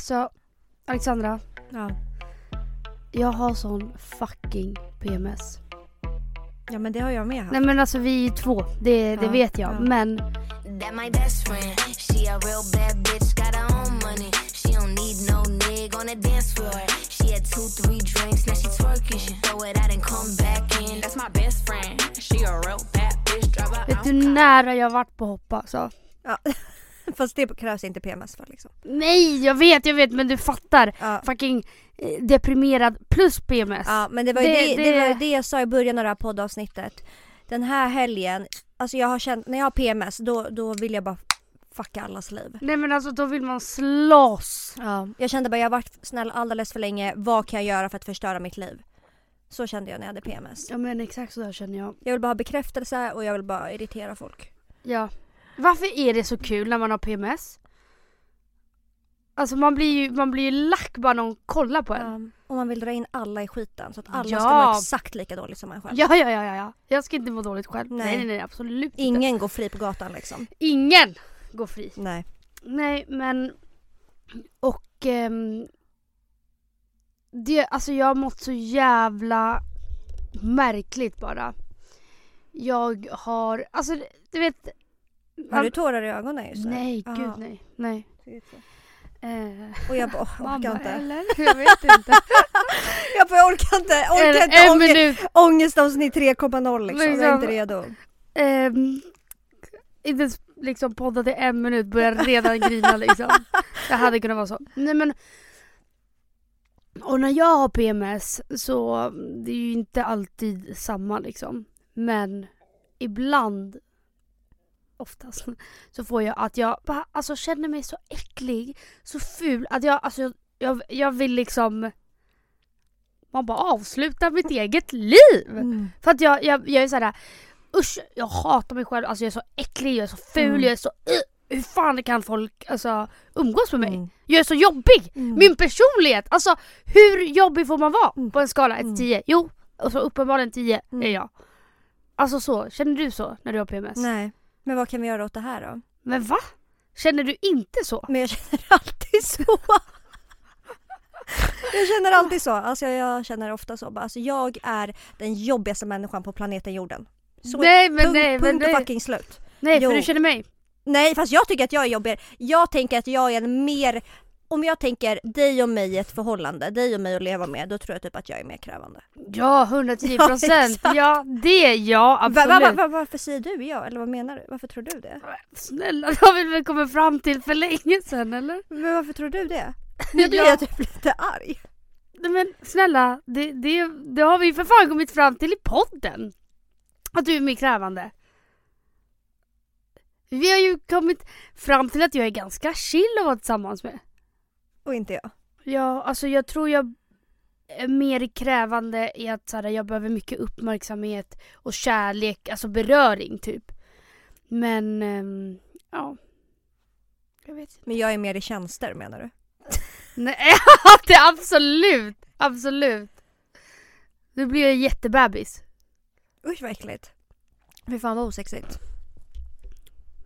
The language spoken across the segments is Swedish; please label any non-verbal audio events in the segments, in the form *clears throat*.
Alltså, Alexandra. Ja. Jag har sån fucking PMS. ja men det har jag med haft. Nej men alltså vi är två, det, det Ja, vet jag. ja. Men That my best friend. She a real bad bitch, got her own money. She don't need no nigga on the dance floor. She had two, three drinks, now she twerking. She throw it out and come back in. That's my best friend. She a real bad bitch, drive her vet du nära jag varit på hoppa alltså. Ja. *laughs* *laughs* Fast det krävs inte PMS för liksom. Nej jag vet, jag vet men du fattar. Ja. Fucking eh, deprimerad plus PMS. Ja men det var ju Det- det, det, var det jag sa i början av det här poddavsnittet. Den här helgen, alltså jag har känt, när jag har PMS då, då vill jag bara fucka allas liv. Nej men alltså då vill man slåss. Ja. Jag kände bara jag har varit snäll alldeles för länge, vad kan jag göra för att förstöra mitt liv? Så kände jag när jag hade PMS. Ja men exakt så där känner jag. Jag vill bara ha bekräftelse och jag vill bara irritera folk. Ja. Varför är det så kul när man har PMS? Alltså man blir ju, man blir ju lack bara någon kollar på en. Ja. Och man vill dra in alla i skiten så att alla Ja. ska må exakt lika dåligt som en själv. Ja, ja, ja, ja, ja. Jag ska inte må dåligt själv. Nej, Nej. nej, nej, absolut inte. Ingen går fri på gatan liksom. Ingen går fri. Nej. Nej, men... Och... ehm, det, alltså jag har mått så jävla märkligt bara. Jag har... Alltså du vet... Har du tårar i ögonen just nu? Nej, Aha. gud nej. Nej. Eh, Och jag bara, orkar mamma inte. eller? *laughs* Jag vet inte. *laughs* Jag bara, jag orkar inte, orkar en, inte. en ångest, minut. ångestavsnitt 3,0 liksom. Jag är Liksom. inte redo. Ehm, inte ens liksom poddat i en minut börjar redan grina liksom. Det hade kunnat vara så. Nej men. Och när jag har PMS så det är ju inte alltid samma liksom. Men ibland, oftast, så får jag att jag bara alltså känner mig så äcklig, så ful att jag alltså jag, jag vill liksom man bara avsluta mitt eget liv. Mm. För att jag, jag, jag är såhär, usch jag hatar mig själv, alltså jag är så äcklig, jag är så ful, Mm. jag är så uh, hur fan kan folk alltså, umgås med mig? Mm. Jag är så jobbig! Mm. Min personlighet, alltså hur jobbig får man vara Mm. på en skala 1 Mm. 10? Jo, och så uppenbarligen 10 Mm. är jag. Alltså så, känner du så när du har PMS? Nej, men vad kan vi göra åt det här då? Men va? Känner du inte så? Men jag känner alltid så. Jag känner alltid så. Alltså jag känner ofta så. Alltså jag är den jobbigaste människan på planeten jorden. Så nej men punkt, nej, men punkt och nej. fucking slut. Nej Jo. för du känner mig. Nej fast jag tycker att jag är jobbigare. Jag tänker att jag är en mer om jag tänker dig och mig i ett förhållande, dig och mig att leva med, då tror jag typ att jag är mer krävande. Ja 110 *laughs* Ja, procent. exakt. Ja, det är jag Va, va, absolut. va, va, varför säger du ja? Eller vad menar du? Varför tror du det? Snälla, det har vi väl kommit fram till för länge sedan eller? Men varför tror du det? *laughs* Nu blir Ja. jag typ lite arg. Nej men snälla, det, det, det har vi för fan kommit fram till i podden. Att du är mer krävande. Vi har ju kommit fram till att jag är ganska chill att vara tillsammans med. Och inte jag. Ja, alltså jag tror jag är mer krävande i att så här, jag behöver mycket uppmärksamhet och kärlek, alltså beröring typ. Men, ehm, ja. Jag vet inte. Men jag är mer i tjänster menar du? *laughs* Nej, *laughs* det är absolut, absolut. Nu blir jag jättebebis. Usch vad äckligt. Fy fan vad osexigt.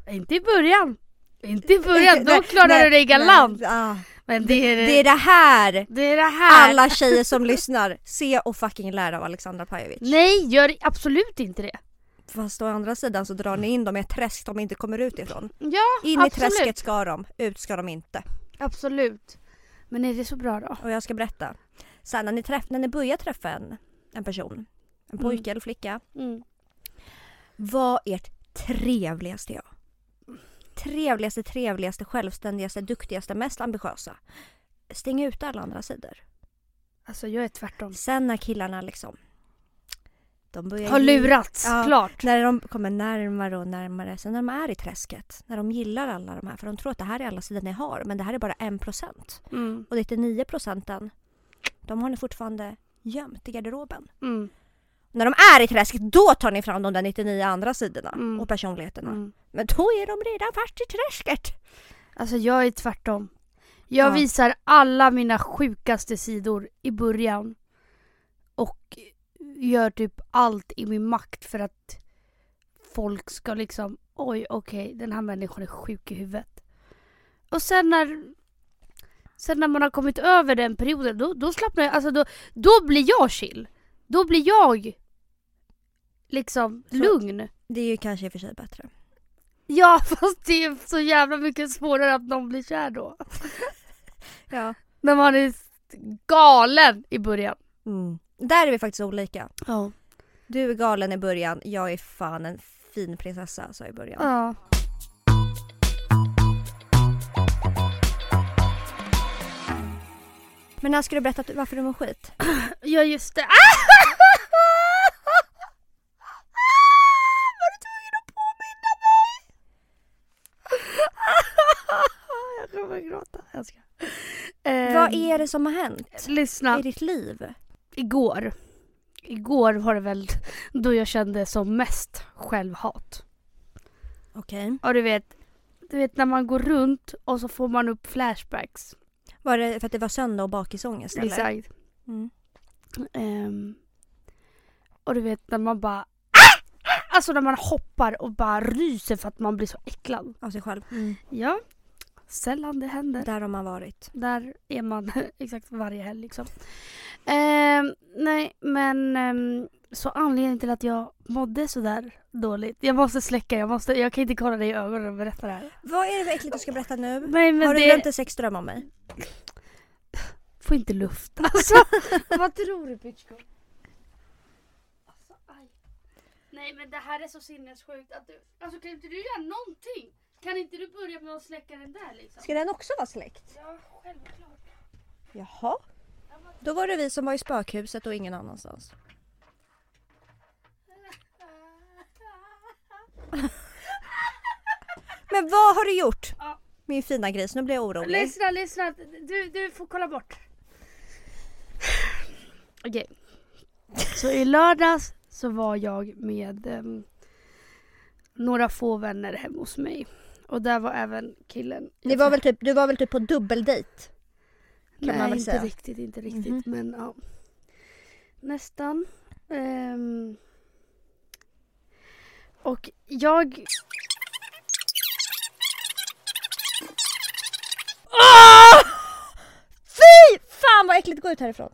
Inte i början. Inte i början, *laughs* då klarar du dig galant. nej, ah. Men det är Det är det här det, är det här. alla tjejer som lyssnar, se och fucking lära av Alexandra Pajovic. Nej, gör absolut inte det. Fast å andra sidan så drar ni in dem i ett träsk de inte kommer ut ifrån. Ja, In absolut. i träsket ska de, ut ska de inte. Absolut. Men är det så bra då? Och jag ska berätta. Sen när ni, träff, när ni börjar träffa en, en person, en pojke Mm. eller flicka. Mm. Vad ert trevligaste jag? Trevligaste, trevligaste, självständigaste, duktigaste, mest ambitiösa. Stäng ut alla andra sidor. Alltså jag är tvärtom. Sen när killarna liksom... De börjar Har lurats, Ja. klart. När de kommer närmare och närmare, sen när de är i träsket, när de gillar alla de här, för de tror att det här är alla sidor ni har, men det här är bara en procent. Mm. Och 99 procenten, de har ni fortfarande gömt i garderoben. Mm. När de är i träsket, då tar ni fram de där 99 andra sidorna Mm. och personligheterna. Mm. Men då är de redan fast i träsket. Alltså jag är tvärtom. Jag Ja. visar alla mina sjukaste sidor i början. Och gör typ allt i min makt för att folk ska liksom oj okej den här människan är sjuk i huvudet. Och sen när sen när man har kommit över den perioden, då, då slappnar jag, alltså då, då blir jag chill. Då blir jag liksom Så- lugn. Det är ju kanske i och för sig bättre. Ja *laughs* fast det är så jävla mycket svårare att någon blir kär då. *laughs* Ja. När man är galen i början. Mm. Där är vi faktiskt olika. Ja. Du är galen i början, jag är fan en fin prinsessa sa jag i början. ja. Men när ska du berätta varför du mår skit? *clears throat* Ja just det. Var *laughs* Jag ska. Ehm, Vad är det som har hänt Lyssna. i ditt liv? Igår. Igår var det väl då jag kände som mest självhat. Okej. Och du vet, du vet när man går runt och så får man upp flashbacks. Var det för att det var söndag och bakisångest eller? Exakt. Mm. Ehm, och du vet när man bara Alltså när man hoppar och bara ryser för att man blir så äcklad. Av sig själv. Ja, sällan det händer. Där har man varit. Där är man *laughs* exakt varje helg liksom. Ehm, nej men ehm, så anledningen till att jag mådde sådär dåligt. Jag måste släcka, jag, måste, jag kan inte kolla dig i ögonen och berätta det här. Vad är det för äckligt du ska berätta nu? Nej men har du det glömt en sexdröm om mig? får inte luft *laughs* alltså. Vad tror du bitchko? Alltså, aj. Nej men det här är så sinnessjukt att du, alltså kan inte du göra någonting? Kan inte du börja med att släcka den där liksom? Ska den också vara släckt? Ja, självklart. Jaha. Då var det vi som var i spökhuset och ingen annanstans. Men vad har du gjort? Ja. Min fina gris, nu blir jag orolig. Lyssna, lyssna. Du, du får kolla bort. Okej. Så i lördags så var jag med ehm, några få vänner hemma hos mig. Och där var även killen. Ni var väl typ, du var väl typ på dubbeldejt? Nej, man väl inte säga. riktigt, inte riktigt. Mhm. Men ja. Nästan. Ehm. och jag... Fy fan vad äckligt, gå ut härifrån.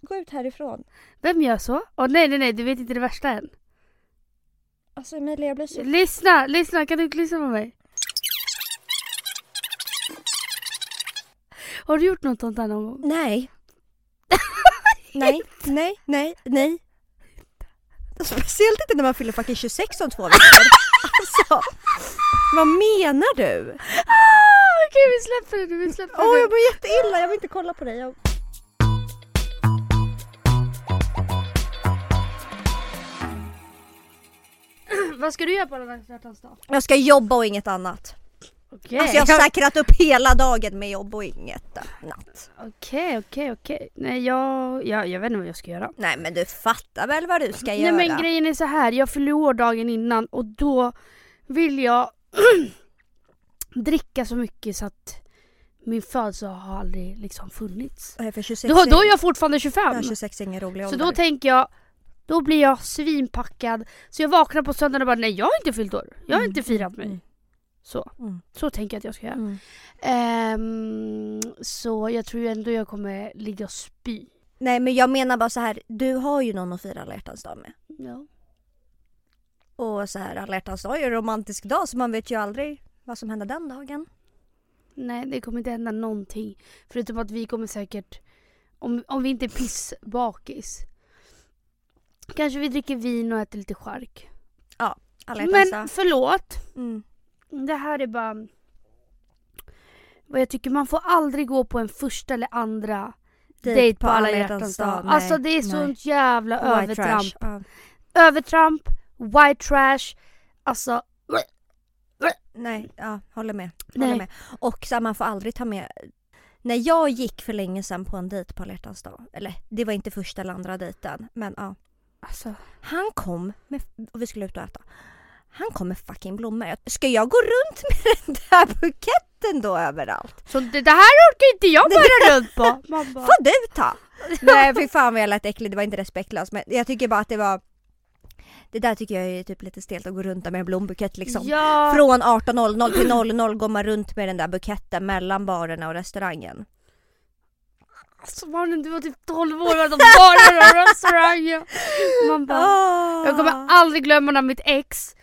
Gå ut härifrån. Vem gör så? Åh nej, nej, nej, du vet inte det värsta än. Alltså Emilia jag blir så... Lyssna, lyssna, kan du inte lyssna på mig? Har du gjort något sånt här någon gång? Nej. *laughs* nej, nej, nej, nej. Speciellt inte när man fyller fucking 26 om två veckor. Alltså, vad menar du? Ah, Okej, vi släpper det nu, vi släpper Åh, det. jag mår jätteilla, jag vill inte kolla på dig. Jag... Vad ska du göra på alla hjärtans dag? jag ska jobba och inget annat. Okej, Alltså jag har säkrat upp hela dagen med jobb och inget annat. okej, okej, okej. Nej, jag, jag, jag vet inte vad jag ska göra. Nej men du fattar väl vad du ska Nej göra? men grejen är så här, jag fyller år dagen innan och då vill jag *clears throat* dricka så mycket så att min födelsedag har aldrig liksom funnits. Nej, för 26 Då, då är jag fortfarande 25. Ja, 26 är ingen rolig Så ålder. då tänker jag, då blir jag svinpackad. Så jag vaknar på söndagen och bara nej jag har inte fyllt år. Jag har Mm, inte firat mig. mm. Så. Mm. Så tänker jag att jag ska göra. Mm. Ehm, så jag tror ändå jag kommer ligga och spy. Nej men jag menar bara så här, du har ju någon att fira alla hjärtans dag med. Ja. Och så här, alla hjärtans dag är en romantisk dag så man vet ju aldrig vad som händer den dagen. Nej det kommer inte hända någonting. Förutom att vi kommer säkert, om, om vi inte är pissbakis. Kanske vi dricker vin och äter lite chark. Alla hjärtans Men förlåt. Mm. Det här är bara vad jag tycker. Man får aldrig gå på en första eller andra dejt på alla hjärtans dag. Alltså det är sånt jävla Och övertramp. trash. Ja. Övertramp, white trash. Alltså Nej, ja, håller med. Håller Nej. med. Och så här, man får aldrig ta med när jag gick för länge sedan på en dejt på alla hjärtans dag, eller det var inte första eller andra dejten, men ja. Alltså, Han kom med, och vi skulle ut och äta. Han kom med fucking blommor. Ska jag gå runt med *laughs* den där buketten då överallt? så det, det här orkar inte jag bära runt på. *laughs* Bara, Får du ta! *laughs* Nej fy fan vad jag lät äcklig, det var inte respektlöst men jag tycker bara att det var Det där tycker jag är typ lite stelt att gå runt med en blombukett liksom. Ja, Från 18.00 till 00 går man runt med den där buketten mellan barerna och restaurangen. Alltså barnen du var typ 12 år och de bara restaurang. Man bara, Ah. jag kommer aldrig glömma när mitt ex,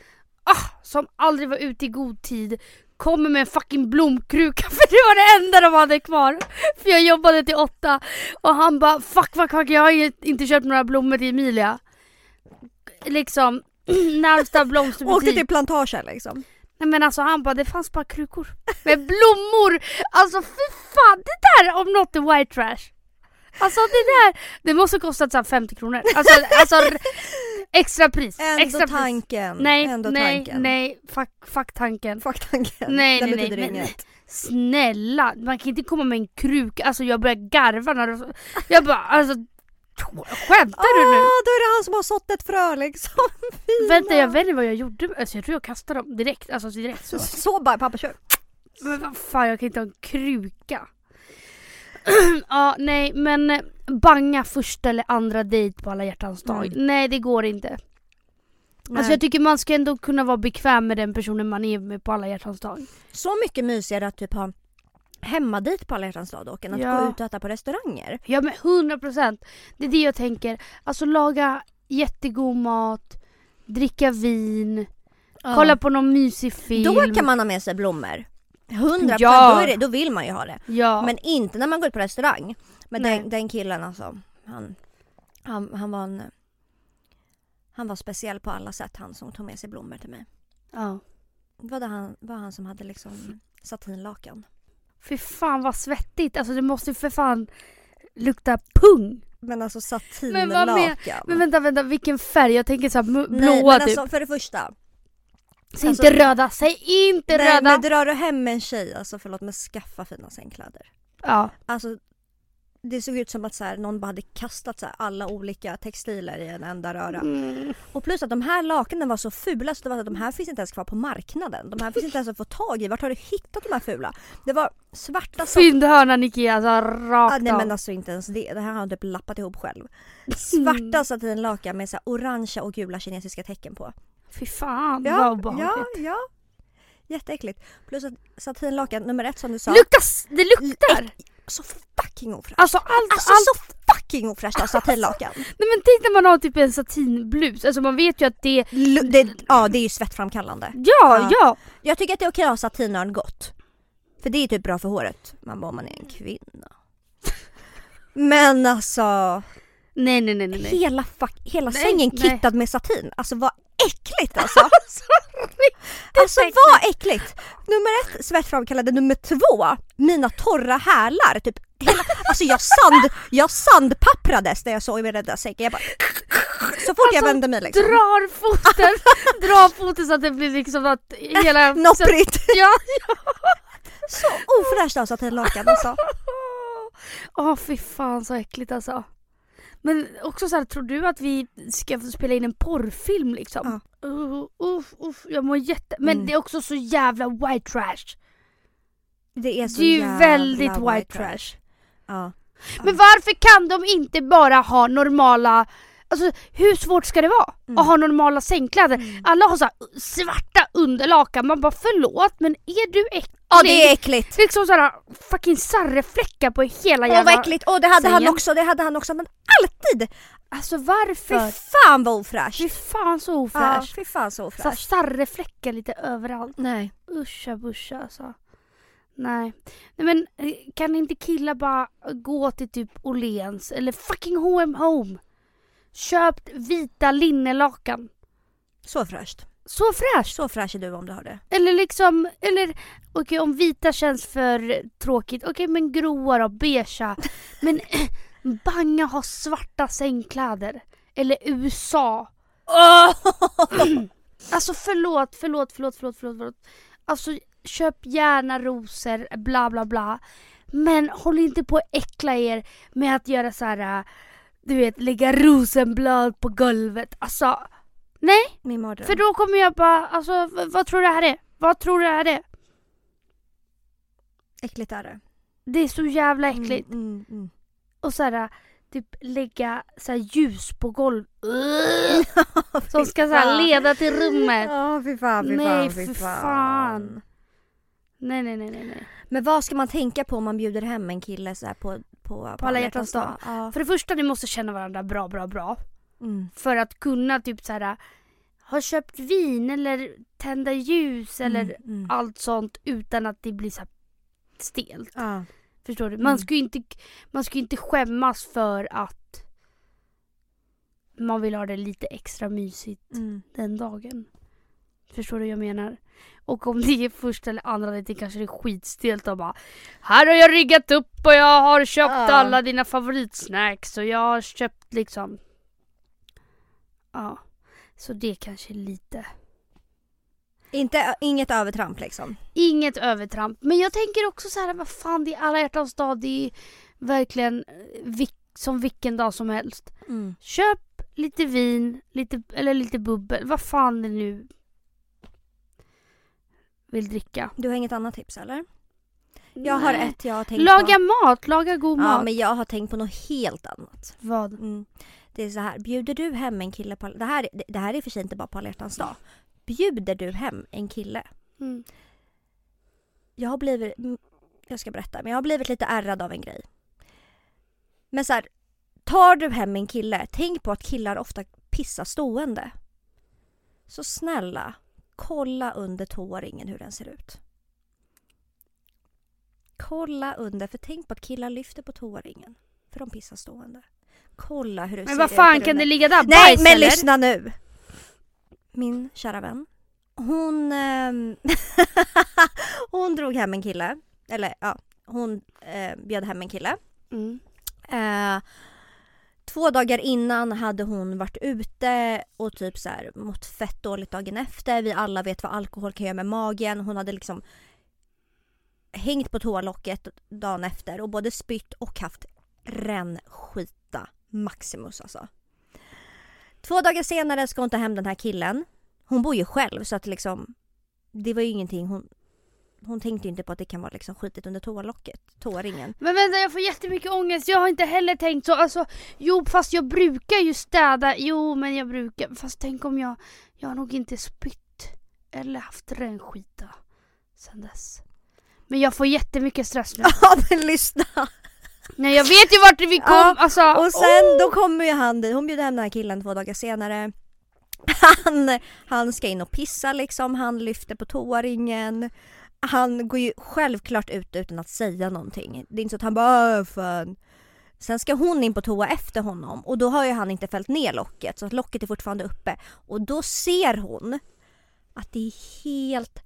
ah, som aldrig var ute i god tid, kommer med en fucking blomkruka *laughs* för det var det enda de hade kvar. För jag jobbade till åtta och han bara fuck fuck fuck jag har inte köpt några blommor till Emilia. Liksom *clears throat* närmsta blomsterbutik. Åkte till plantagen liksom. Nej men alltså han bara det fanns bara krukor med blommor. Alltså fy fan det där om något är white trash. Alltså det där, det måste kostat så här 50 kronor. Alltså, alltså extra pris. Ändå extra pris. tanken. Nej, Ändå nej, tanken. nej, fuck, fuck tanken. Fuck tanken. Nej, Den nej, nej, inget. Snälla, man kan inte komma med en kruka. Alltså jag börjar garva när du... Jag bara alltså... Skämtar du nu? Ah, då är det han som har sått ett frö liksom. *laughs* Fina. Vänta jag inte vad jag gjorde. Alltså jag tror jag kastade dem direkt. Alltså direkt så. Så, bara pappa kör. Men vad fan jag kan inte ha en kruka. *clears throat* ja nej men eh, banga första eller andra dejt på alla hjärtans dag. Mm. Nej det går inte. Nej. Alltså jag tycker man ska ändå kunna vara bekväm med den personen man är med på alla hjärtans dag. Så mycket mysigare att typ ha hemmadejt på alla hjärtans dag dock än att Ja. gå ut och äta på restauranger. Ja men 100% Det är det jag tänker. Alltså laga jättegod mat, dricka vin, kolla på någon mysig film. Då kan man ha med sig blommor. 100% Ja. då, är det, då vill man ju ha det. Ja. Men inte när man går ut på restaurang. Men den, den killen alltså, han, han, han var en... Han var speciell på alla sätt han som tog med sig blommor till mig. ja. Var det han, var han som hade liksom satinlakan? Fy fan vad svettigt. Alltså det måste ju för fan lukta pung. Men alltså Men satinlakan. Men vänta, vänta, vilken färg? Jag tänker såhär Nej, blåa men typ. alltså för det första. Säg alltså- inte röda, säg inte Nej, röda! men drar du hem en tjej, alltså förlåt men skaffa fina sängkläder. Ja. Alltså det såg ut som att så här, någon bara hade kastat så här, alla olika textiler i en enda röra. Mm. Och plus att de här lakanen var så fula så det var att de här finns inte ens kvar på marknaden. De här finns inte ens att få tag i. Vart har du hittat de här fula? Det var svarta sat- Fyndhörnan Ikea, alltså rakt Ah, nej men alltså inte ens det. Det här har han typ lappat ihop själv. Svarta satinlakan med så här orangea och gula kinesiska tecken på. Fy fan vad Ja, obehagligt. ja, ja. Jätteäckligt. Plus att satinlakan nummer ett som du sa. Luktas, det luktar! så fucking ofräscht. Alltså allt, Alltså allt. så fucking ofräscht av satinlakan. Nej men tänk när man har typ en satinblus, alltså man vet ju att det... Lu- det, ja det är ju svettframkallande. Ja, Ja. ja! Jag tycker att det är okej att ha satinörn gott. För det är typ bra för håret. Man bara om man är en kvinna. Men alltså, nej nej nej. nej. hela, fuck, hela Nej, sängen nej. kittad med satin. Alltså vad äckligt *laughs* alltså. Sorry. Alltså vad äckligt! Nummer ett svettframkallande, nummer två mina torra hälar. Typ hela, alltså jag, sand, jag sandpapprades när jag såg i den där sängen. Jag bara, så fort jag Alltså, vände mig liksom. Drar foten, *laughs* drar foten så att det blir liksom att hela... Nopprigt! *laughs* Ja, Så ofräscht av satinlakan alltså. Åh fy fan så äckligt alltså. Men också så här, tror du att vi ska spela in en porrfilm liksom? Uh, uff, uff, jag mår jätte... Men Mm. det är också så jävla white trash. Det är så Det är ju jävla väldigt white trash. Ja. Men varför kan de inte bara ha normala... Alltså hur svårt ska det vara Mm. att ha normala sängkläder? Alla har så här svarta underlakan, man bara förlåt men är du äcklig? Ja det är äckligt! Liksom sådana fucking sarrefläckar på hela Åh jävla... vad äckligt! Åh det hade han sängen. också, det hade han också men alltid! Alltså Fy varför? fan vad ofräscht! Fy fan så Ja, ofräscht. fy fan så ofräscht. sarrefläckar lite överallt. Nej. Uscha buscha alltså. Nej. Nej men eh, kan inte killar bara gå till typ Åhléns eller fucking H&M Home? Köpt vita linnelakan. Så fräscht. Så fräscht! Så fräsch är du om du har det. Eller liksom, eller okej om vita känns för tråkigt, okej men gråa då, beigea. *laughs* Men *clears throat* banga ha svarta sängkläder. Eller USA. *clears throat* Alltså förlåt, förlåt, förlåt, förlåt, förlåt, förlåt. Alltså köp gärna rosor, bla bla bla. Men håll inte på att äckla er med att göra så här, äh, du vet, lägga rosenblad på golvet. Alltså, nej. Min mardröm. För då kommer jag bara, alltså vad tror du det här är? Vad tror du det här är? Äckligt är det. Det är så jävla äckligt. Mm, mm, mm. Och så här, typ lägga så här ljus på golv. *laughs* Som ska så här fan. leda till rummet. Ja fy fan, fy Nej, fan, fy fan. fan. Nej nej nej nej. nej. Men vad ska man tänka på om man bjuder hem en kille så här på, på, på, alla hjärtans dag? Ja. För det första ni måste känna varandra bra bra bra. Mm. För att kunna typ så här ha köpt vin eller tända ljus eller Mm, mm. allt sånt utan att det blir så stelt. Ja. Förstår du? Mm. Man ska ju inte, man ska inte skämmas för att man vill ha det lite extra mysigt Mm. den dagen. Förstår du vad jag menar? Och om det är första eller andra dejten kanske det är skitstelt och bara Här har jag riggat upp och jag har köpt Ja. alla dina favoritsnacks och jag har köpt liksom Ja. Så det kanske är lite Inte, inget övertramp liksom. Inget övertramp. Men jag tänker också så här, vad fan det är alla hjärtans dag. Det är verkligen eh, vilk, som vilken dag som helst. Mm. Köp lite vin, lite, eller lite bubbel, vad fan det nu vill dricka. Du har inget annat tips eller? Jag har Nej. ett jag har tänkt Laga på. mat, laga god Ja mat. men jag har tänkt på något helt annat. Vad? Mm. Det är så här, bjuder du hem en kille på... Det här, det- det här är för sig inte bara på alla dag. Bjuder du hem en kille Mm. jag har blivit, mm, jag ska berätta, men jag har blivit lite ärrad av en grej. Men så här, tar du hem en kille, tänk på att killar ofta pissar stående. Så snälla, kolla under tåringen hur den ser ut. Kolla under, för tänk på att killar lyfter på tåringen. För de pissar stående. Kolla hur det ser Men vad ut fan kan det ligga där? Nej Bajs, men eller? lyssna nu! Min kära vän. Hon, ehm, *laughs* hon drog hem en kille. Eller ja, hon eh, bjöd hem en kille. Mm. Eh, två dagar innan hade hon varit ute och typ så här mått fett dåligt dagen efter. Vi alla vet vad alkohol kan göra med magen. Hon hade liksom hängt på toalocket dagen efter och både spytt och haft rännskita Maximus alltså. Två dagar senare ska hon ta hem den här killen. Hon bor ju själv så att liksom det var ju ingenting hon hon tänkte ju inte på att det kan vara liksom skitigt under toalocket, toaringen. Men vänta jag får jättemycket ångest, jag har inte heller tänkt så. Alltså, jo fast jag brukar ju städa, jo men jag brukar, fast tänk om jag, jag har nog inte spytt eller haft rännskita sen dess. Men jag får jättemycket stress nu. *laughs* Ja men lyssna! Nej jag vet ju vart vi kom, Ja, alltså. Och sen oh! då kommer ju han dit, hon bjuder hem den här killen två dagar senare. *laughs* Han, han ska in och pissa liksom, han lyfter på toaringen. Han går ju självklart ut utan att säga någonting. Det är inte så att han bara fan. Sen ska hon in på toa efter honom och då har ju han inte fällt ner locket så att locket är fortfarande uppe. Och då ser hon att det är helt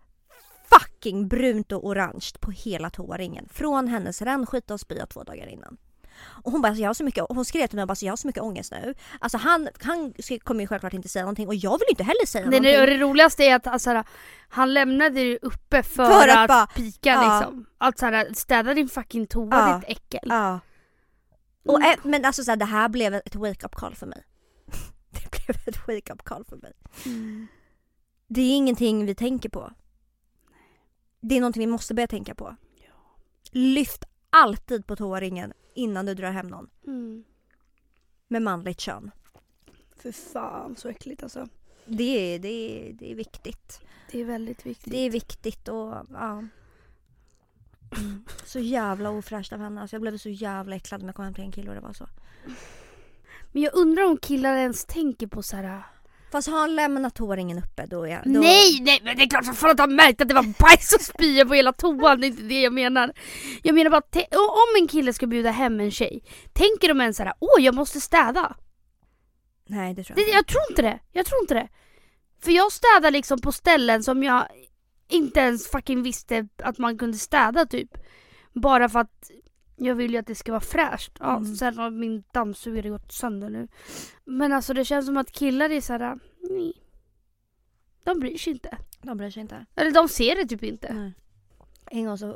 fucking brunt och orange på hela toaringen. Från hennes rännskita och spya två dagar innan. Och hon bara, alltså, jag har så mycket, hon skrev till mig och bara, alltså, jag har så mycket ångest nu. Alltså han, han kommer ju självklart inte säga någonting och jag vill inte heller säga Det, någonting. det, det roligaste är att alltså, han lämnade det uppe för, För att att, bara- pika ja. liksom. Att så här, städa din fucking toa Ja. ditt äckel. Ja. Och, Mm. men alltså så här, det här blev ett wake-up call för mig. *laughs* Det blev ett wake-up call för mig. Mm. Det är ingenting vi tänker på. Det är någonting vi måste börja tänka på. Lyft alltid på toaringen innan du drar hem någon Mm. med manligt kön. För fan så äckligt alltså. Det är, det är, det är viktigt. Det är väldigt viktigt. Det är viktigt och ja. Mm. Så jävla ofräscht av henne. Alltså jag blev så jävla äcklad när jag kom hem till en kille och det var så. Men jag undrar om killar ens tänker på så här. Fast har han lämnat toaringen uppe då är då... Nej, nej men det är klart som fan att han märkt att det var bajs och spya på hela toan, det är inte det jag menar. Jag menar bara, om en kille ska bjuda hem en tjej, tänker de ens såhär, åh jag måste städa? Nej det tror jag inte. jag tror inte det, jag tror inte det. För jag städar liksom på ställen som jag inte ens fucking visste att man kunde städa typ. Bara för att jag vill ju att det ska vara fräscht. Ja, Mm. Sen har min dammsugare gått sönder nu. Men alltså det känns som att killar är såhär, nej. De bryr sig inte. De bryr sig inte. Eller de ser det typ inte. Nej. En gång så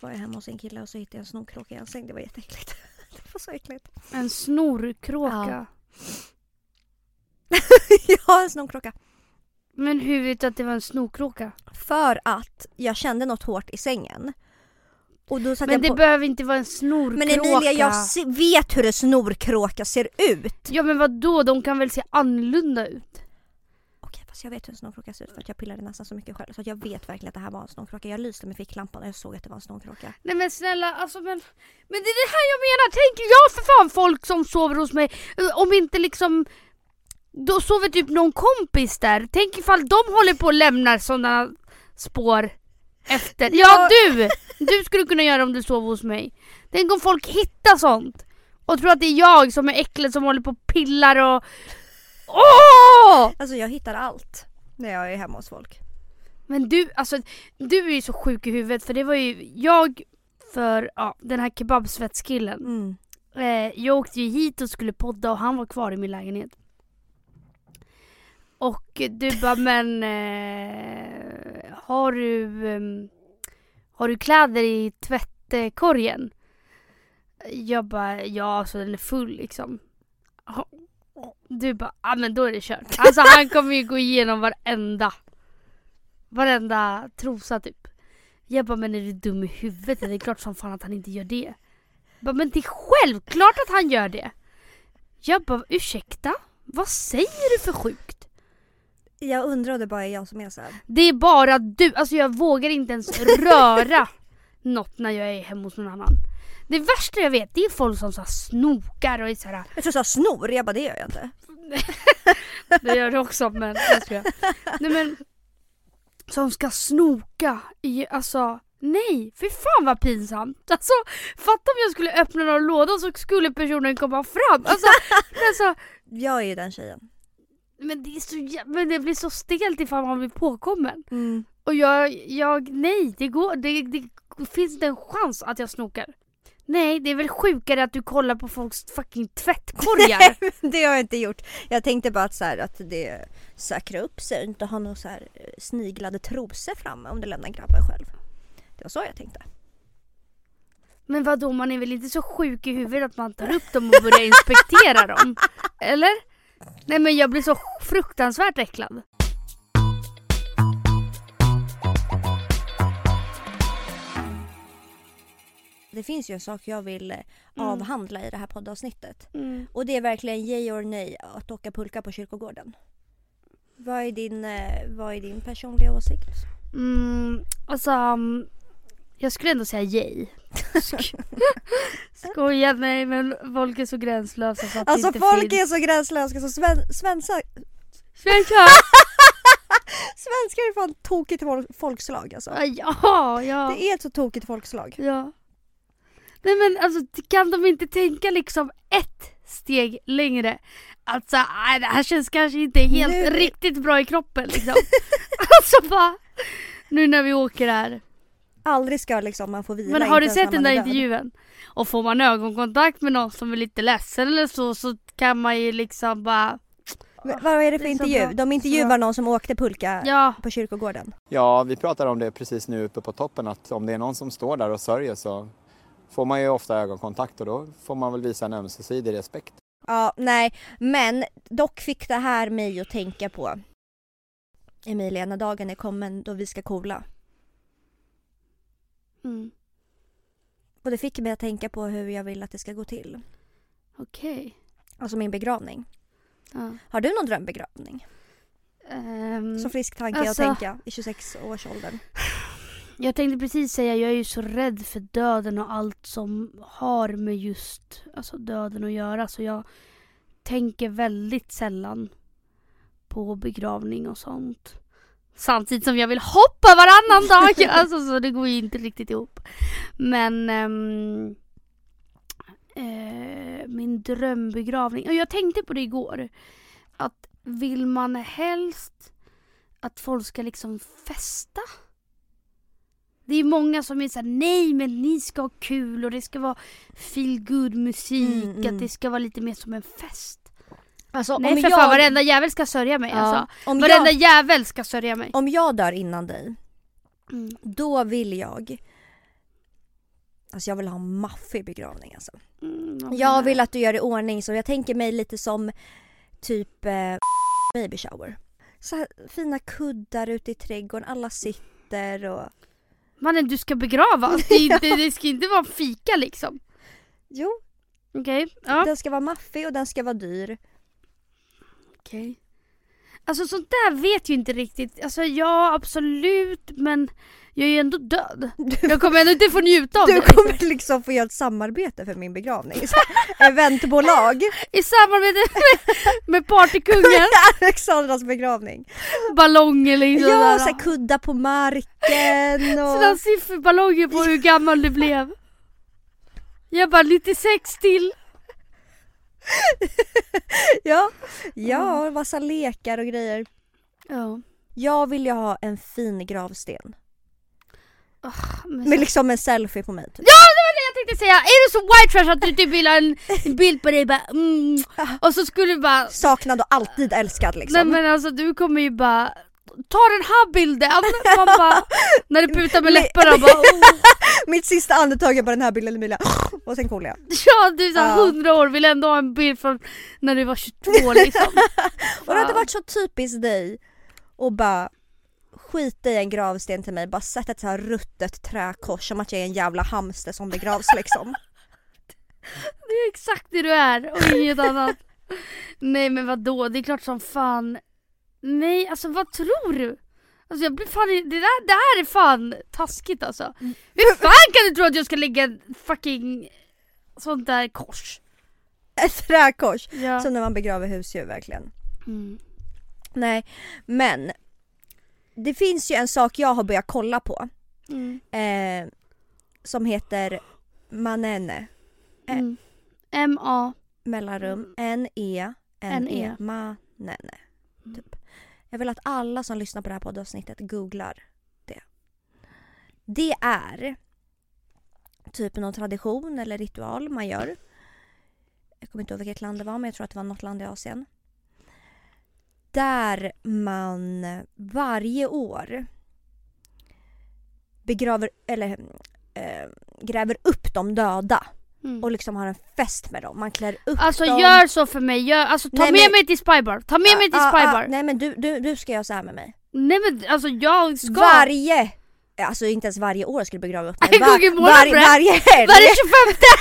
var jag hemma hos en kille och så hittade jag en snorkråka i hans säng. Det var jätteäckligt. *laughs* Det var så äckligt. En snorkråka. *laughs* ja, en snorkråka. Men hur vet du att det var en snorkråka? För att jag kände något hårt i sängen. Men det på... behöver inte vara en snorkråka. Men Emilia jag vet hur en snorkråka ser ut! Ja men vad då? de kan väl se annorlunda ut? Okej fast jag vet hur en snorkråka ser ut för att jag pillade nästan så mycket själv så jag vet verkligen att det här var en snorkråka. Jag lyste med ficklampan och jag såg att det var en snorkråka. Nej men snälla, alltså men... Men det är det här jag menar, tänk jag för fan folk som sover hos mig, eh, om inte liksom... Då sover typ någon kompis där. Tänk ifall de håller på och lämnar sådana spår efter. Ja du! *laughs* Du skulle kunna göra om du sov hos mig. Tänk om folk hittar sånt. Och tror att det är jag som är äcklig som håller på och pillar och... Åh! Alltså jag hittar allt när jag är hemma hos folk. Men du, alltså du är ju så sjuk i huvudet för det var ju jag för ja, den här kebabsvetskillen. Mm. Eh, jag åkte ju hit och skulle podda och han var kvar i min lägenhet. Och du bara men eh, har du ehm, har du kläder i tvättkorgen? Jag bara ja så den är full liksom. Du bara ja men då är det kört. Alltså han kommer ju gå igenom varenda varenda trosa typ. Jag bara men är du dum i huvudet? Det är klart som fan att han inte gör det. Bara, men det är självklart att han gör det. Jag bara, ursäkta? Vad säger du för sjukt? Jag undrar om det bara är jag som är så här. Det är bara du, alltså jag vågar inte ens röra något när jag är hemma hos någon annan. Det värsta jag vet det är folk som så här snokar och är så här, Jag tror du sa snor, jag bara det gör jag inte. *laughs* det gör det också men jag tror jag. Nej men, som ska snoka i, alltså nej, fy fan vad pinsamt. Alltså fatta om jag skulle öppna några lådor så skulle personen komma fram. Alltså, *laughs* alltså Jag är ju den tjejen. Men det, är så, jä- men det blir så stelt ifall man blir påkommen. Mm. Och jag, jag nej, det går, det, det finns inte en chans att jag snokar. Nej, det är väl sjukare att du kollar på folks fucking tvättkorgar. *laughs* det har jag inte gjort. Jag tänkte bara att, så här, att det säkrar upp sig inte ha några så här eh, sniglade trosor framme om du lämnar grabben själv. Det var så jag tänkte. Men vadå, man är väl inte så sjuk i huvudet att man tar upp dem och börjar inspektera dem? *laughs* Eller? Nej men jag blir så fruktansvärt äcklad. Det finns ju en sak jag vill eh, Mm. avhandla i det här poddavsnittet. Och det är verkligen yay or nej att åka pulka på kyrkogården. Vad är din, eh, vad är din personliga åsikt? Mm, alltså, um, jag skulle ändå säga yay. Sk- *laughs* Skoja, nej men folk är så gränslösa så att Alltså det inte folk finns. är så gränslösa så sven, svenska, *laughs* Svenska! svenskar är fan tokigt fol- folkslag alltså. Ja, ja. Det är ett så tokigt folkslag. Ja. Nej men alltså kan de inte tänka liksom ett steg längre? Alltså nej, det här känns kanske inte helt Nu- riktigt bra i kroppen liksom. *laughs* alltså bara, nu när vi åker här. Aldrig ska liksom man få vila. Men har du sett den där intervjun? Och får man ögonkontakt med någon som är lite ledsen eller så så kan man ju liksom bara Men Vad är det för Det intervju? De intervjuar någon som åkte pulka Ja, på kyrkogården. Ja, vi pratar om det precis nu uppe på toppen att om det är någon som står där och sörjer så får man ju ofta ögonkontakt och då får man väl visa en ömsesidig respekt. Ja, nej, men dock fick det här mig att tänka på Emilia, när dagen är kommen då vi ska coola. Mm. Och det fick mig att tänka på hur jag vill att det ska gå till. okej. Alltså min begravning. Ja. Har du någon drömbegravning? Ehm, Så frisk tanke alltså- att tänka i 26-årsåldern. *sighs* Jag tänkte precis säga, jag är ju så rädd för döden och allt som har med just alltså döden att göra. Så jag tänker väldigt sällan på begravning och sånt. Samtidigt som jag vill hoppa varannan dag. *laughs* Alltså, så det går ju inte riktigt ihop. Men ehm, eh, min drömbegravning. Och jag tänkte på det igår. Att vill man helst att folk ska liksom festa? Det är många som är såhär, nej men ni ska ha kul och det ska vara feel good musik, Mm, mm. att det ska vara lite mer som en fest. Alltså, nej för fan varenda jävel ska sörja mig Ja, alltså. om, Varenda jag, jävel ska sörja mig. om jag dör innan dig, Mm. då vill jag Alltså jag vill ha en maffig begravning alltså. Mm, ja, Jag vill att du gör i ordning så jag tänker mig lite som typ eh, baby shower. Så här, fina kuddar ute i trädgården, alla sitter och Mannen du ska begravas, det, inte- det ska inte vara fika liksom. Jo, Okej, ja. den ska vara maffig och den ska vara dyr. Okej. Alltså sånt där vet ju inte riktigt. Alltså ja absolut men jag är ju ändå död. Jag kommer ändå inte få njuta av Du det. liksom. kommer liksom få göra ett samarbete för min begravning. Eventbolag. I samarbete med, med partykungen, *laughs* Alexandras begravning. ballonger liksom. Ja, så kudda på marken *laughs* Sådana och... sifferballonger på hur gammal du blev. Jag bara 96 till. *laughs* Ja, ja, massa lekar och grejer. Ja. Jag vill ju ha en fin gravsten. Men Med så- liksom en selfie på mig. Typ. Ja det var det jag tänkte säga! Är du så white trash att du typ vill ha en, en bild på dig bara mm, *laughs* och så skulle du bara Saknad och alltid älskad liksom. Nej men alltså du kommer ju bara Ta den här bilden! Man bara, när du putar med läpparna bara oh. *laughs* Mitt sista andetag är bara den här bilden Emilia. Och sen coolar jag. *laughs* Ja du är så här Ja. 100 år, vill ändå ha en bild från när du var 22 liksom. *laughs* Och det hade varit så typiskt dig och bara skita i en gravsten till mig, bara sätta ett så här ruttet träkors som att jag är en jävla hamster som begravs liksom. Det är exakt det du är och inget annat. Nej men vad då? det är klart som fan. Nej alltså vad tror du? Alltså jag blir fan, det, där, det här är fan taskigt alltså. Hur fan kan du tro att jag ska lägga en fucking sånt där kors? Ett träkors. Ja. Som när man begraver husdjur verkligen. Mm. Nej, men det finns ju en sak jag har börjat kolla på Mm. eh, som heter Manene. Mm. M-A. Mellanrum N-E N-E N-E. Manene. Typ. Jag vill att alla som lyssnar på det här poddavsnittet googlar det. Det är typ någon tradition eller ritual man gör. Jag kommer inte ihåg vilket land det var men jag tror att det var något land i Asien. Där man varje år begraver, eller äh, gräver upp de döda Mm. och liksom har en fest med dem. Man klär upp Alltså dem. gör så för mig, gör, alltså ta Nej, med men- mig till Spybar, ta med mig till Ah, ah, Spybar. ah, nej men du, du, du ska göra så här med mig. Nej men alltså jag ska. Varje, alltså inte ens varje år ska du begrava upp mig. En gång i månaden var, varje, helg, Varje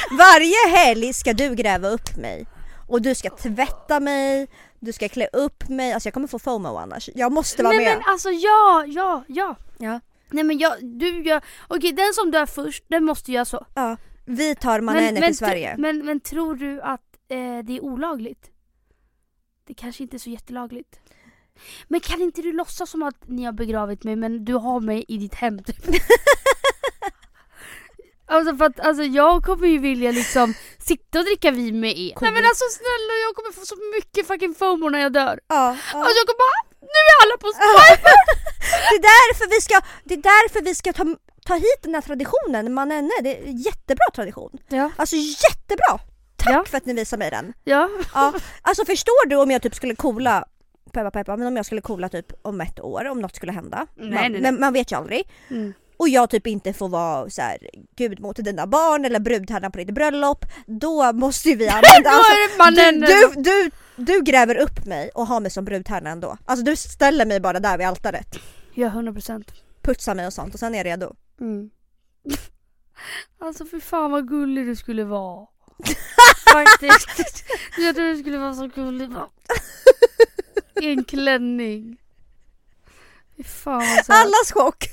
25 *laughs* varje helg ska du gräva upp mig. Och du ska tvätta mig, du ska klä upp mig. Alltså jag kommer få FOMO annars. Jag måste vara Nej med. men alltså ja, ja, ja. Ja. Nej men jag, du gör, okej den som dör först, den måste göra så. Ja. Vi tar Manene till Sverige. Men, men tror du att eh, det är olagligt? Det kanske inte är så jättelagligt. Men kan inte du låtsas som att ni har begravit mig men du har mig i ditt hem typ? *laughs* Alltså för att alltså, jag kommer ju vilja liksom sitta och dricka vin med er. Kommer Nej men alltså snälla jag kommer få så mycket fucking FOMO när jag dör. Ja, ja. Alltså jag kommer bara, nu är alla på Spybar! *laughs* Det är därför vi ska, det är därför vi ska ta, ta hit den här traditionen, Manene. Det är en jättebra tradition. Ja. Alltså jättebra! Tack Ja. för att ni visar mig den. Ja. Ja, alltså förstår du om jag typ skulle coola Peppa peppa, men om jag skulle coola typ om ett år, om något skulle hända. Nej, man, nej, nej. Man vet ju aldrig. Mm. Och jag typ inte får vara så här, gud mot dina barn eller brudtärna på ditt bröllop. Då måste ju vi *laughs* använda... Mannen. du, du, du, du gräver upp mig och har mig som brudtärna ändå. Alltså du ställer mig bara där vid altaret. Ja 100%. Putsar mig och sånt och sen är jag redo. Mm. *laughs* Alltså för fan vad gullig du skulle vara. *laughs* Faktiskt. Jag tror du skulle vara så gullig. I *laughs* en klänning. Fy fan vad så här- Allas chock!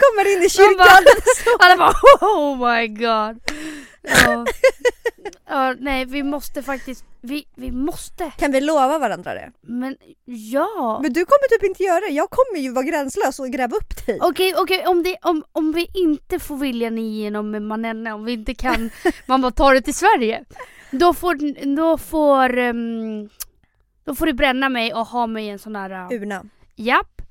Kommer in i kyrkan. alla bara oh my god. Ja. Ja, nej vi måste faktiskt, vi, vi måste. Kan vi lova varandra det? Men ja. Men du kommer typ inte göra det. Jag kommer ju vara gränslös och gräva upp dig. Okej, okej om, det- om, om vi inte får viljan igenom med Manenne, om vi inte kan, man bara tar det till Sverige. Då får, då får, ehm, då får du bränna mig och ha mig i en sån här, uh, Urna. japp.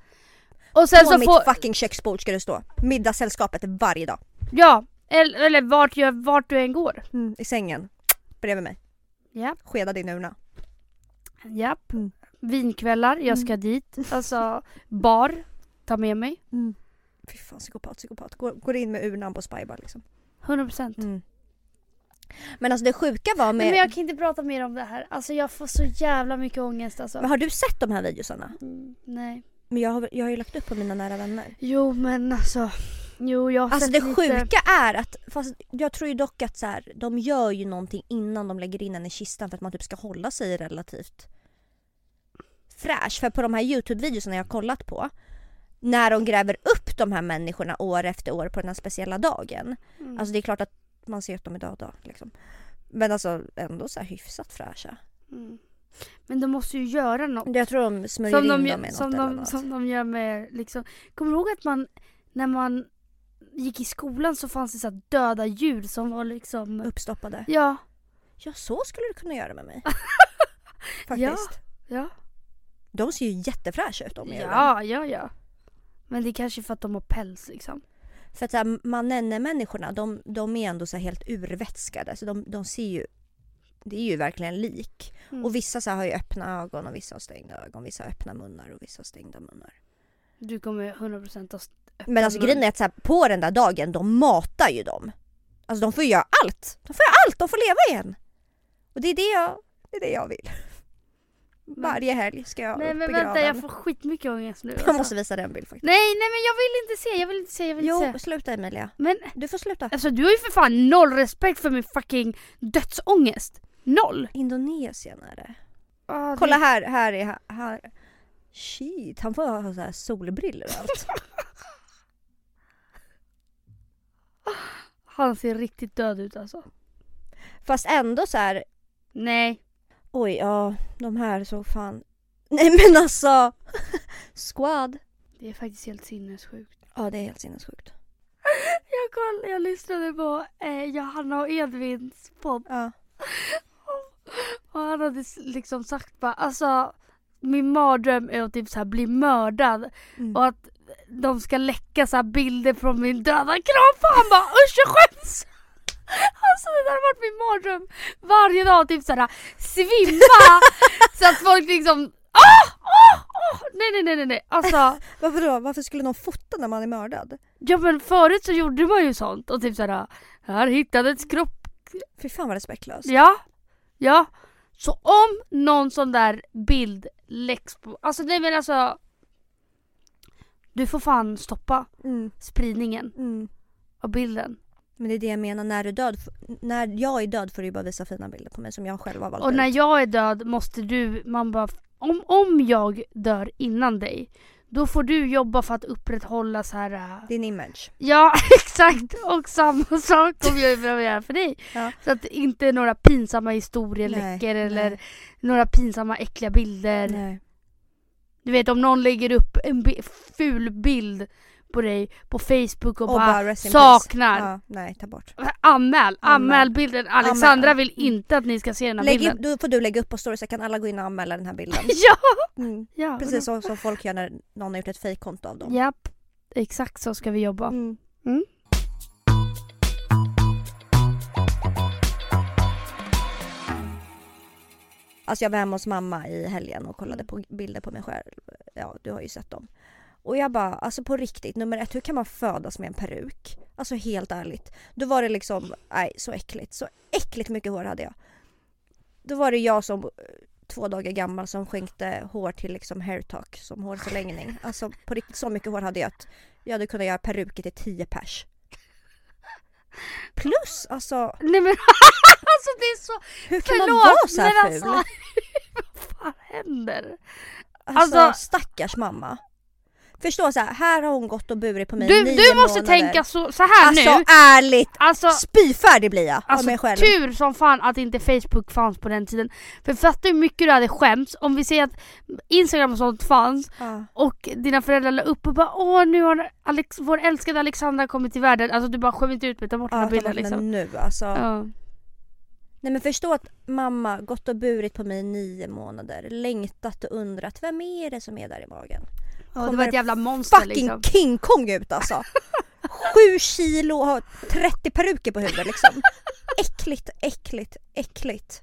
Och sen På så mitt får, fucking köksbord ska det stå. Middagssällskapet varje dag. ja, eller, eller vart, jag, vart du än går. Mm, I sängen. Bredvid mig. Ja. Skeda din urna. Japp. Mm. Vinkvällar, jag ska dit. Alltså, bar, ta med mig. Fy fan psykopat, psykopat. Går, går in med urnan på spybar liksom. 100%. Mm. Men alltså det sjuka var med... Men jag kan inte prata mer om det här. Alltså jag får så jävla mycket ångest alltså. Men har du sett de här videosarna? Mm, nej. Men jag har, jag har ju lagt upp på mina nära vänner. Jo men alltså. Jo jag har Alltså det lite... sjuka är att, fast jag tror ju dock att så här, de gör ju någonting innan de lägger in den i kistan för att man typ ska hålla sig relativt fräsch. För på de här Youtube-videorna jag har kollat på, när de gräver upp de här människorna år efter år på den här speciella dagen. Mm. Alltså det är klart att man ser att de är döda liksom. Men alltså ändå så här hyfsat fräscha. Mm. Men de måste ju göra något. Jag tror de smörjer Som in de, dem med något som, eller de, något. som de gör med liksom, kommer du ihåg att man när man gick i skolan så fanns det så döda djur som var liksom Uppstoppade. Ja, Ja så skulle du kunna göra med mig. *laughs* Faktiskt. Ja. ja, De ser ju jättefräscha ut de djuren. ja, ja, ja. Men det är kanske för att de har päls liksom. För att manenne-människorna, de, de är ändå så här helt urvätskade. Så de, de ser ju, det är ju verkligen lik. Mm. Och vissa så här har ju öppna ögon och vissa har stängda ögon. Vissa har öppna munnar och vissa har stängda munnar. Du kommer 100% ha öppen Men alltså grejen är att så här, på den där dagen, de matar ju dem. Alltså de får ju göra allt. De får göra allt, de får leva igen. Och det är det jag, det är det jag vill. Varje helg ska jag Nej men vänta jag får skitmycket ångest nu. *laughs* Jag alltså. måste visa dig en bild faktiskt. Nej nej men jag vill inte se, jag vill inte se, jag vill inte Jo, se. sluta Emilia. Men Du får sluta. alltså du har ju för fan noll respekt för min fucking dödsångest. Noll. Indonesien är det. Ah, Kolla det... här, här är här. Shit, han får ha så här solbrillor och allt. *laughs* Han ser riktigt död ut alltså. Fast ändå så här. Nej. oj ja, de här såg fan. *laughs* Nej men alltså. *laughs* Squad. Det är faktiskt helt sinnessjukt. Ja det är helt sinnessjukt. *laughs* Jag, koll, jag lyssnade på eh, Johanna och Edvins podd Ja. och han hade liksom sagt bara alltså min mardröm är att typ så här bli mördad Mm. och att de ska läcka så bilder från min döda kropp och han bara usch jag skäms! Alltså det där har varit min mardröm varje dag typ såhär svimma så att folk liksom ah, ah, ah. Nej nej nej nej nej alltså *laughs* Varför då? Varför skulle någon fota när man är mördad? ja men förut så gjorde man ju sånt och typ såhär här hittades kropp Fy fan vad respektlöst. Ja, ja. Så om någon sån där bild läggs på, alltså nej men alltså Du får fan stoppa Mm, spridningen mm. av bilden. Men det är det jag menar, när du död, när jag är död får du bara visa fina bilder på mig som jag själv har valt Och när ut. jag är död måste du, man bara, om, om jag dör innan dig då får du jobba för att upprätthålla så här. äh, Din image. Ja *laughs* exakt och samma sak kommer jag behöva göra för dig. *laughs* Ja. Så att inte några pinsamma historier läcker eller nej. några pinsamma äckliga bilder. Nej. Du vet om någon lägger upp en bi- ful bild på dig på Facebook och, Och bara, bara saknar. Ja, nej, ta bort. Anmäl, anmäl Anmäl. bilden. Alexandra Anmäl. vill inte att ni ska se den här Lägg bilden. då får du lägga upp på story så kan alla gå in och anmäla den här bilden. *laughs* Ja! Mm. ja Precis så som folk gör när någon har gjort ett fejkkonto av dem. Japp, exakt så ska vi jobba. Mm. Mm. Alltså jag var hemma hos mamma i helgen och kollade på bilder på mig själv. Ja, du har ju sett dem. Och jag bara, alltså på riktigt, nummer ett, hur kan man födas med en peruk? Alltså helt ärligt. Då var det liksom, nej så äckligt. Så äckligt mycket hår hade jag. Då var det jag som eh, två dagar gammal som skänkte hår till liksom hairtalk som hårförlängning. Alltså på riktigt så mycket hår hade jag att jag hade kunnat göra peruker till 10 pers. Plus alltså, Nej men *laughs* alltså det är så... hur kan man Förlåt vara så här men ful? alltså... *laughs* vad fan händer? Alltså, Alltså- stackars mamma. Förstå så här, här har hon gått och burit på mig Du, nio du måste månader. tänka så, så här Alltså nu. ärligt, Alltså, spyfärdig blir jag av alltså mig själv. tur som fan att inte Facebook fanns på den tiden. För fatta hur mycket du hade skämts om vi säger att Instagram och sånt fanns Ja. och dina föräldrar la upp och bara åh nu har Alex, vår älskade Alexandra kommit till världen. Alltså du bara skäm inte ut mig, ta bort den Ja, ta bilden liksom. den nu alltså. Ja. Nej men förstå att mamma gått och burit på mig i nio månader, längtat och undrat vem är det som är där i magen? Ja, det var ett jävla monster Fucking liksom. King Kong ut alltså! *laughs* Sju kilo och har 30 peruker på huvudet liksom. Äckligt, äckligt, äckligt.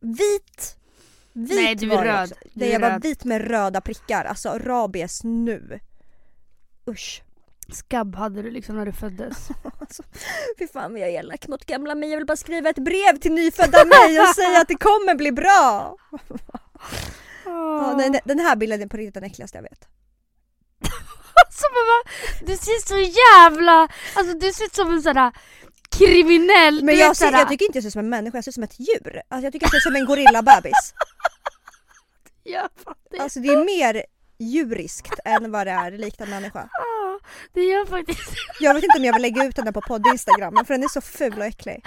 Vit. Vit Nej, du är var röd. Det är jag var röd. vit med röda prickar, alltså rabies nu. Usch. Skabb hade du liksom när du föddes. *laughs* Alltså, fy fan vad jag är elak mot gamla mig. Jag vill bara skriva ett brev till nyfödda mig och säga att det kommer bli bra. *laughs* Ja, den, den här bilden är på riktigt den äckligaste jag vet. *laughs* Alltså mamma, du ser så jävla, alltså du ser ut som en sån där kriminell. Men jag, ser, jag tycker inte jag ser ut som en människa, jag ser ut som ett djur. Alltså jag tycker jag ser ut som en gorillabebis. *laughs* Jag fattar. Alltså det är mer djuriskt än vad det är likt en människa. *laughs* Ja, det gör faktiskt Jag vet inte om jag vill lägga ut den där på podd Instagram för den är så ful och äcklig.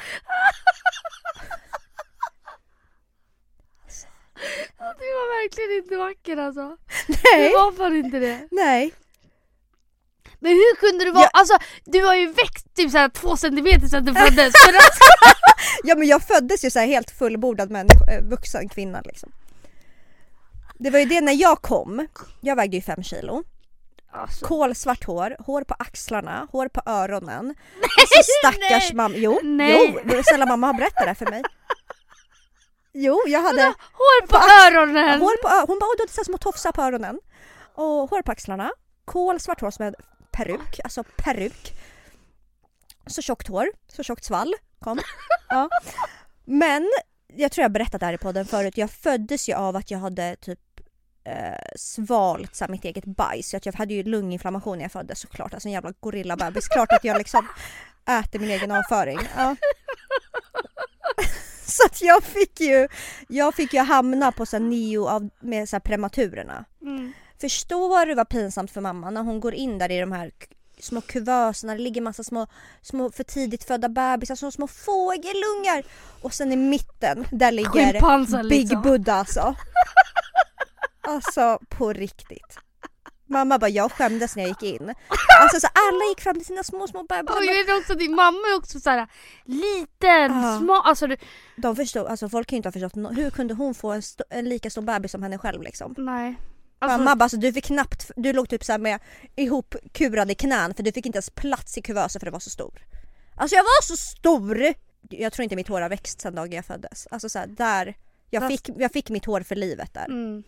Du var verkligen inte vacker alltså. Nej, Du var fan inte det. nej. Men hur kunde du vara, Ja. alltså du har ju växt typ såhär två centimeter sedan du föddes. *laughs* Alltså, *laughs* Ja men jag föddes ju så här helt fullbordad människa, eh, vuxen kvinna liksom. Det var ju det när jag kom, jag vägde ju fem kilo. alltså, Kolsvart hår, hår på axlarna, hår på öronen. Alltså stackars nej. mamma, jo, Nej. jo, snälla mamma har berättat det här för mig. Jo, jag hade hår på på öronen. hår på ö- hon bara du hade små tofsar på öronen. Och hår på axlarna, kolsvart hår som en peruk, alltså peruk. Så tjockt hår, så tjockt svall kom. *laughs* Ja. Men jag tror jag berättat det här i podden förut, jag föddes ju av att jag hade typ eh, svalt så här, mitt eget bajs. Så att jag hade ju lunginflammation när jag föddes såklart, alltså en jävla gorillabebis. Klart att jag liksom *laughs* äter min egen avföring. Ja. *laughs* *laughs* Så att jag fick ju, jag fick ju hamna på så nio av, med så prematurerna. Mm. Förstår du vad pinsamt för mamma när hon går in där i de här små kuvöserna, det ligger massa små, små för tidigt födda bebisar, som små fågelungar. Och sen i mitten, där ligger Schimpansen Big liksom. Buddha alltså. Alltså på riktigt. Mamma bara, jag skämdes när jag gick in. *laughs* Alltså så alla gick fram till sina små små bebisar. Och jag vet också att din mamma är också såhär liten, Ja. smal, alltså du, De förstod, alltså folk kan ju inte ha förstått, hur kunde hon få en, en lika stor bebis som henne själv liksom? nej. Alltså, Mamma bara, alltså, du fick knappt, du låg typ så här med ihopkurade knän för du fick inte ens plats i kuvösen för det var så stor. Alltså jag var så stor! Jag tror inte mitt hår har växt sedan dagen jag föddes. Alltså så här, där, jag Fast- fick, jag fick mitt hår för livet där. mm,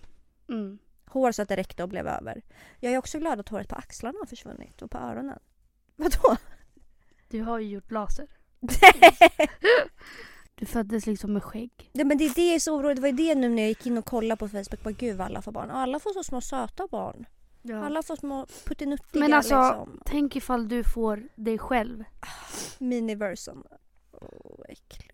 mm. Hår så att det räckte och blev över. Jag är också glad att håret på axlarna har försvunnit och på öronen. *laughs* Vadå? Du har ju gjort laser. Du föddes liksom med skägg. Nej men det är det jag är så orolig Det var ju det nu när jag gick in och kollade på Facebook. Bara, Gud vad alla får barn. Alla får så små söta barn. Ja. Alla får små puttinuttiga Men alltså, liksom. tänk ifall du får dig själv. Miniversen. Åh, äckligt.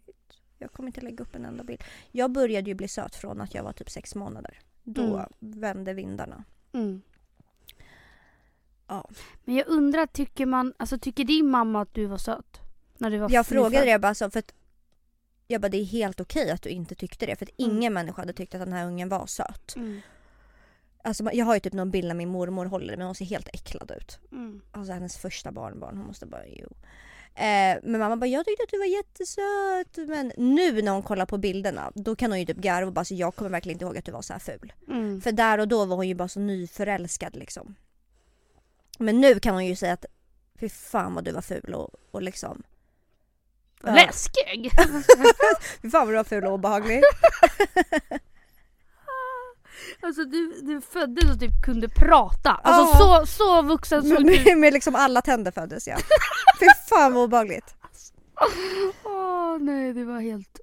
Jag kommer inte lägga upp en enda bild. Jag började ju bli söt från att jag var typ sex månader. Då Mm. vände vindarna. Mm. Ja. Men jag undrar, tycker man, alltså tycker din mamma att du var söt? När du var Jag frågade det bara så för att jag bara det är helt okej att du inte tyckte det för att Mm. ingen människa hade tyckt att den här ungen var söt. Mm. Alltså jag har ju typ någon bild när min mormor håller men hon ser helt äcklad ut. Mm. Alltså hennes första barnbarn, hon måste bara jo. Eh, men mamma bara jag tyckte att du var jättesöt men nu när hon kollar på bilderna då kan hon ju typ garva och bara så jag kommer verkligen inte ihåg att du var så här ful. Mm. För där och då var hon ju bara så nyförälskad liksom. Men nu kan hon ju säga att fy fan vad du var ful och, och liksom. Läskig! *laughs* Fy fan vad du var ful och obehaglig. *laughs* alltså du, du föddes och typ kunde prata. Alltså så, så vuxen med, du med, med liksom alla tänder föddes jag. Fy fan vad obehagligt. Åh nej, det var helt...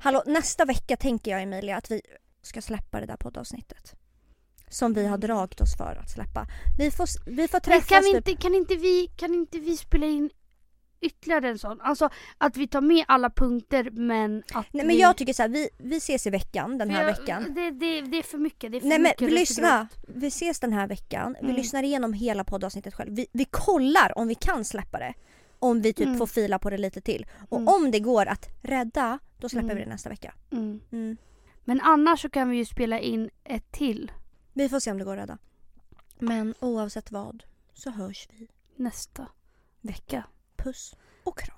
Hallå nästa vecka tänker jag Emilia att vi ska släppa det där poddavsnittet. Som vi har dragit oss för att släppa. Vi får, vi får Men träffas kan, vi typ- inte, kan, inte vi, kan inte vi spela in ytterligare en sån? Alltså att vi tar med alla punkter men att Nej men vi... jag tycker så här, vi, vi ses i veckan den här jag- veckan. Det, det, det är för mycket. Det är för Nej men mycket vi är för lyssna, vi ses den här veckan. Vi Mm. lyssnar igenom hela poddavsnittet själv. Vi, vi kollar om vi kan släppa det. Om vi typ Mm. får fila på det lite till. Och Mm. om det går att rädda, då släpper Mm. vi det nästa vecka. Mm. Mm. Men annars så kan vi ju spela in ett till Vi får se om det går att rädda. Men oavsett vad så hörs vi nästa vecka. Puss och kram.